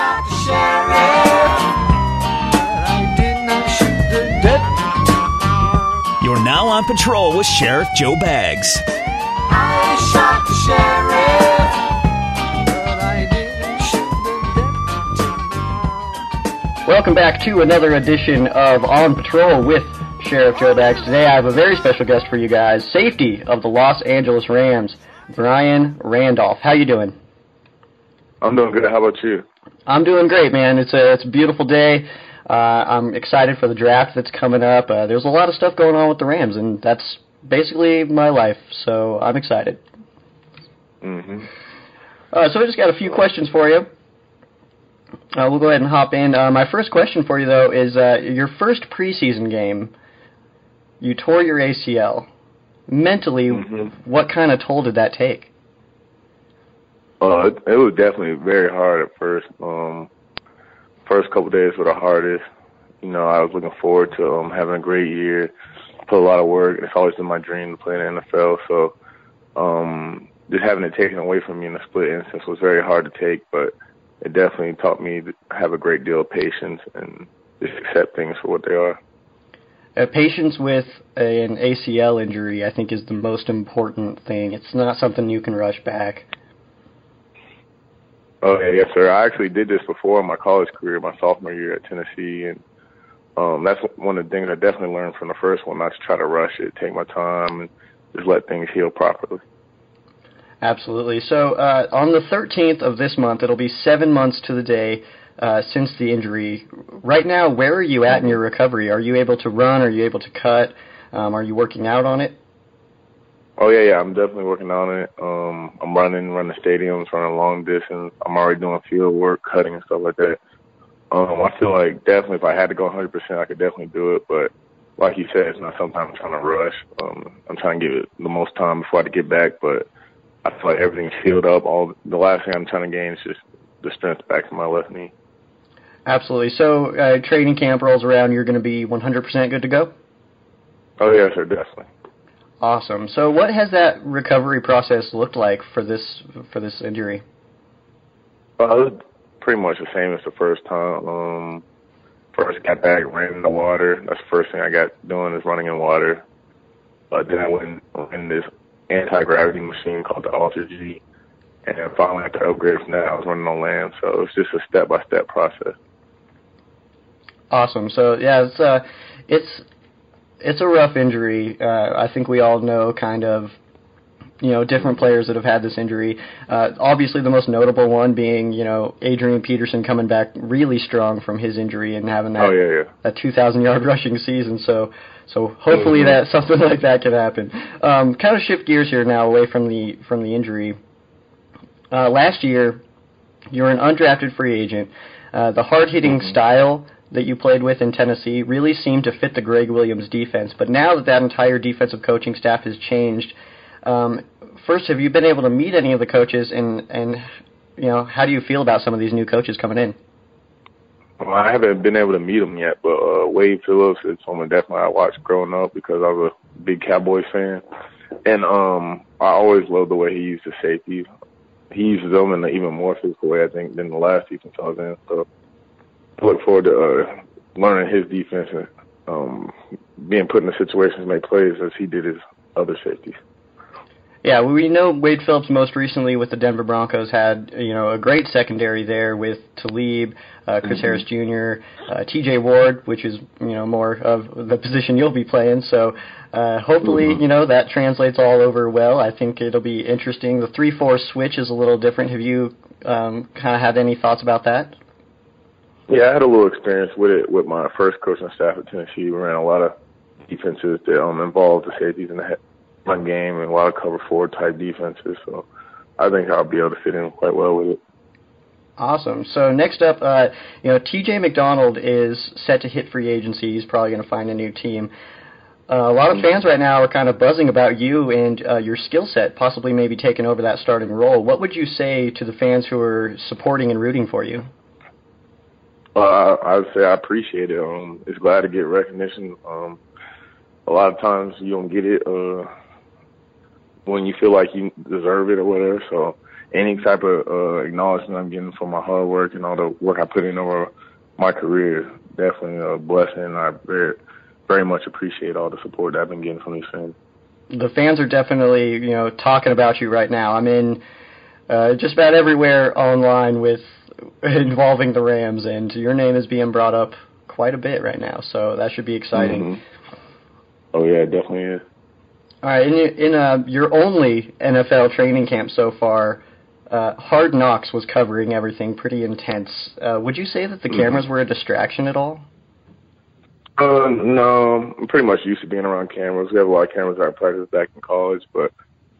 shot the sheriff, I did not shoot the deputy. You're now on patrol with Sheriff Joe Baggs. I shot the sheriff, but I didn't shoot the deputy. Welcome back to another edition of On Patrol with Sheriff Joe Baggs. Today I have a very special guest for you guys. Safety of the Los Angeles Rams, Brian Randolph. How you doing? I'm doing good. How about you? I'm doing great, man. It's a it's a beautiful day. Uh, I'm excited for the draft that's coming up. Uh, there's a lot of stuff going on with the Rams, and that's basically my life. So I'm excited. hmm Uh, so I just got a few questions for you. Uh, we'll go ahead and hop in. Uh, my first question for you, though, is uh, your first preseason game. You tore your ACL. Mentally, Mhm. what kind of toll did that take? Uh, it, it was definitely very hard at first. Um, first couple days were the hardest. You know, I was looking forward to um, having a great year. Put a lot of work. It's always been my dream to play in the NFL. So, um, just having it taken away from me in a split instance was very hard to take. But it definitely taught me to have a great deal of patience and just accept things for what they are. Uh, patience with an ACL injury, I think, is the most important thing. It's not something you can rush back. Okay, yes, sir. I actually did this before in my college career, my sophomore year at Tennessee, and um, that's one of the things I definitely learned from the first one, not to try to rush it, take my time, and just let things heal properly. Absolutely. So uh, on the 13th of this month, it'll be seven months to the day uh, since the injury. Right now, where are you at in your recovery? Are you able to run? Are you able to cut? Um, are you working out on it? Oh yeah, yeah, I'm definitely working on it. Um, I'm running, running stadiums, running long distance. I'm already doing field work, cutting and stuff like that. Um, I feel like definitely if I had to go 100%, I could definitely do it. But like you said, it's not something I'm trying to rush. Um, I'm trying to give it the most time before I to get back. But I feel like everything's healed up. All the last thing I'm trying to gain is just the strength back to my left knee. Absolutely. So uh, training camp rolls around, you're going to be 100% good to go? Oh yes, sir, definitely. Awesome. So what has that recovery process looked like for this for this injury? Uh, it was pretty much the same as the first time. Um, first got back, ran in the water. That's the first thing I got doing is running in water. But then I went in this anti gravity machine called the Alter G, and then finally after upgrade from that, I was running on land. So it's just a step by step process. Awesome. So yeah, it's uh, it's it's a rough injury. Uh, I think we all know kind of, you know, different players that have had this injury. Uh, obviously, the most notable one being you know Adrian Peterson coming back really strong from his injury and having that Oh yeah, yeah. that 2,000 yard rushing season. So so hopefully Mhm. that something like that can happen. Um, kind of shift gears here now away from the from the injury. Uh, last year, you were an undrafted free agent. Uh, the hard hitting Mhm. style that you played with in Tennessee really seemed to fit the Gregg Williams defense. But now that that entire defensive coaching staff has changed, um, first, have you been able to meet any of the coaches, and and you know how do you feel about some of these new coaches coming in? Well, I haven't been able to meet him yet, but uh, Wade Phillips is someone definitely I watched growing up because I was a big Cowboys fan, and um, I always loved the way he used the safeties. He uses them in an even more physical way, I think, than the last defense I was in. So I look forward to uh, learning his defense and um, being put in the situations to make plays as he did his other safeties. Yeah, we know Wade Phillips most recently with the Denver Broncos had you know a great secondary there with Talib, uh, Chris Mhm. Harris Jr., uh, T.J. Ward, which is you know more of the position you'll be playing. So uh, hopefully Mhm. you know that translates all over well. I think it'll be interesting. The three-four switch is a little different. Have you um, kind of had any thoughts about that? Yeah, I had a little experience with it with my first coaching staff at Tennessee. We ran a lot of defenses that um, involved the safeties in the he- run game and a lot of cover four type defenses. So I think I'll be able to fit in quite well with it. Awesome. So next up, uh, you know, T.J. McDonald is set to hit free agency. He's probably going to find a new team. Uh, a lot of fans right now are kind of buzzing about you and uh, your skill set, possibly maybe taking over that starting role. What would you say to the fans who are supporting and rooting for you? Uh, I, I would say I appreciate it. Um, it's glad to get recognition. Um, a lot of times you don't get it uh, when you feel like you deserve it or whatever. So any type of uh, acknowledgement I'm getting for my hard work and all the work I put in over my career, definitely a blessing. I very, very much appreciate all the support that I've been getting from these fans. The fans are definitely, you know, talking about you right now. I'm in uh, just about everywhere online with involving the Rams, and your name is being brought up quite a bit right now. So that should be exciting. Mhm. Oh yeah, it definitely is. All right, in, your- in uh, your only NFL training camp so far, uh, Hard Knocks was covering everything pretty intense. Uh, would you say that the Mhm. cameras were a distraction at all? Uh, no, I'm pretty much used to being around cameras. We have a lot of cameras at practice back in college, but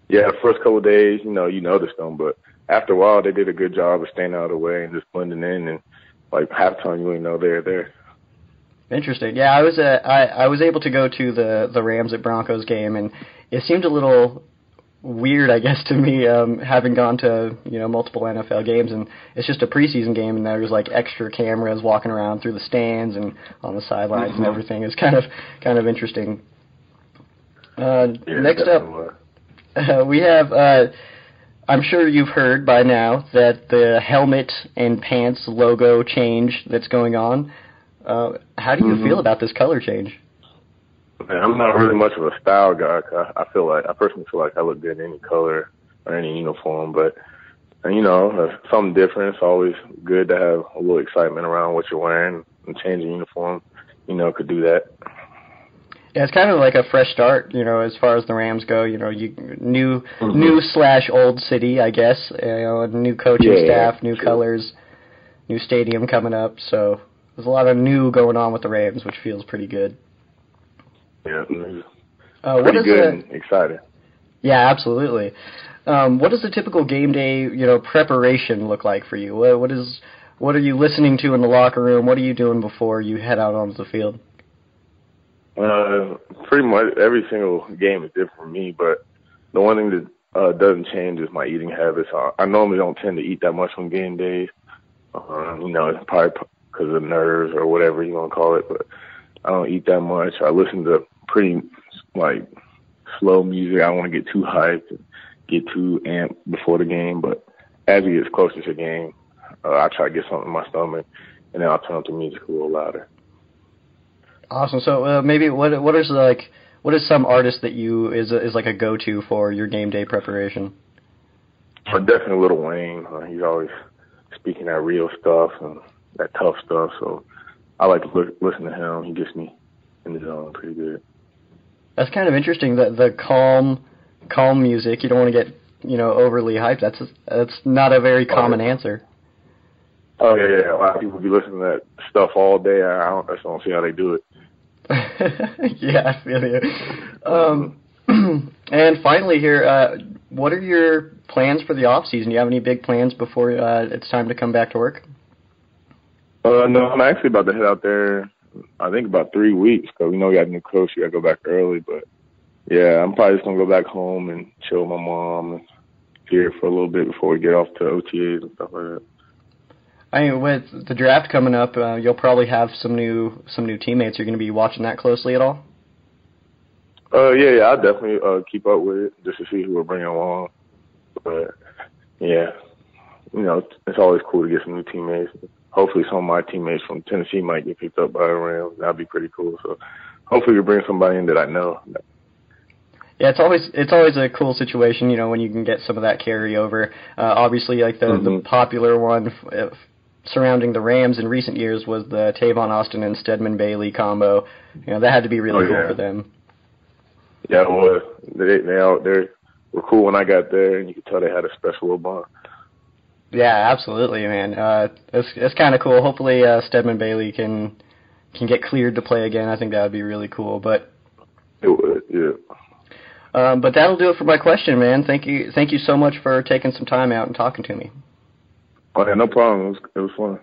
yeah, first couple of days, you know, you notice them, but after a while, they did a good job of staying out of the way and just blending in, and like half the time you wouldn't know they're there. Interesting. Yeah, I was uh, I I was able to go to the the Rams at Broncos game, and it seemed a little weird, I guess, to me, um, having gone to you know multiple NFL games, and it's just a preseason game, and there was like extra cameras walking around through the stands and on the sidelines and Mhm. everything. It's kind of kind of interesting. Uh, Yeah, next up, uh, we have. Uh, I'm sure you've heard by now that the helmet and pants logo change that's going on. Uh, how do you Mhm. feel about this color change? Man, I'm not really much of a style guy. I, I feel like I personally feel like I look good in any color or any uniform, but and, you know, uh, something different. It's always good to have a little excitement around what you're wearing and changing uniform. You know, could do that. Yeah, it's kind of like a fresh start, you know, as far as the Rams go. You know, you new Mhm. new slash old city, I guess. You know, new coaching Yeah, staff, new sure. colors, new stadium coming up. So there's a lot of new going on with the Rams, which feels pretty good. Yeah, Uh, what pretty good the and exciting. Yeah, absolutely. Um, what does a typical game day, you know, preparation look like for you? What, what is what are you listening to in the locker room? What are you doing before you head out onto the field? Uh, pretty much every single game is different for me, but the one thing that uh, doesn't change is my eating habits. I, I normally don't tend to eat that much on game days. Uh, you know, it's probably because of nerves or whatever you want to call it, but I don't eat that much. I listen to pretty like slow music. I don't want to get too hyped, and get too amped before the game, but as it gets closer to the game, uh, I try to get something in my stomach, and then I'll turn up the music a little louder. Awesome. So uh, maybe what what is like what is some artist that you is is like a go to for your game day preparation? But definitely Lil Wayne. Uh, he's always speaking that real stuff and that tough stuff. So I like to li- listen to him. He gets me in the zone pretty good. That's kind of interesting. The the calm calm music. You don't want to get you know overly hyped. That's that's not a very common answer. Oh yeah, yeah. A lot of people be listening to that stuff all day. I don't, I just don't see how they do it. yeah, I feel you. Um, and finally, here, uh, what are your plans for the off season? Do you have any big plans before uh, it's time to come back to work? Uh, no, I'm actually about to head out there. I think about three weeks because we know we got a new coach. We got to go back early, but yeah, I'm probably just gonna go back home and chill with my mom and here for a little bit before we get off to OTAs and stuff like that. I mean, with the draft coming up, uh, you'll probably have some new some new teammates. You're going to be watching that closely at all? Uh, yeah, yeah, I definitely uh keep up with it just to see who we're bringing along. But yeah, you know, it's, always cool to get some new teammates. Hopefully, some of my teammates from Tennessee might get picked up by the Rams. That'd be pretty cool. So hopefully, we bring somebody in that I know. Yeah, it's always it's always a cool situation, you know, when you can get some of that carryover. Uh, obviously, like the the Mhm. popular one uh, surrounding the Rams in recent years was the Tavon Austin and Stedman Bailey combo. You know, that had to be really Oh, cool for them. Yeah, well, they they out they were cool when I got there, and you could tell they had a special little bond. Yeah, absolutely, man. Uh, it's it's kind of cool. Hopefully, uh, Stedman Bailey can can get cleared to play again. I think that would be really cool. But It was, yeah. um, but that'll do it for my question, man. Thank you, thank you so much for taking some time out and talking to me. Oh, yeah, no problem. It was, it was fun.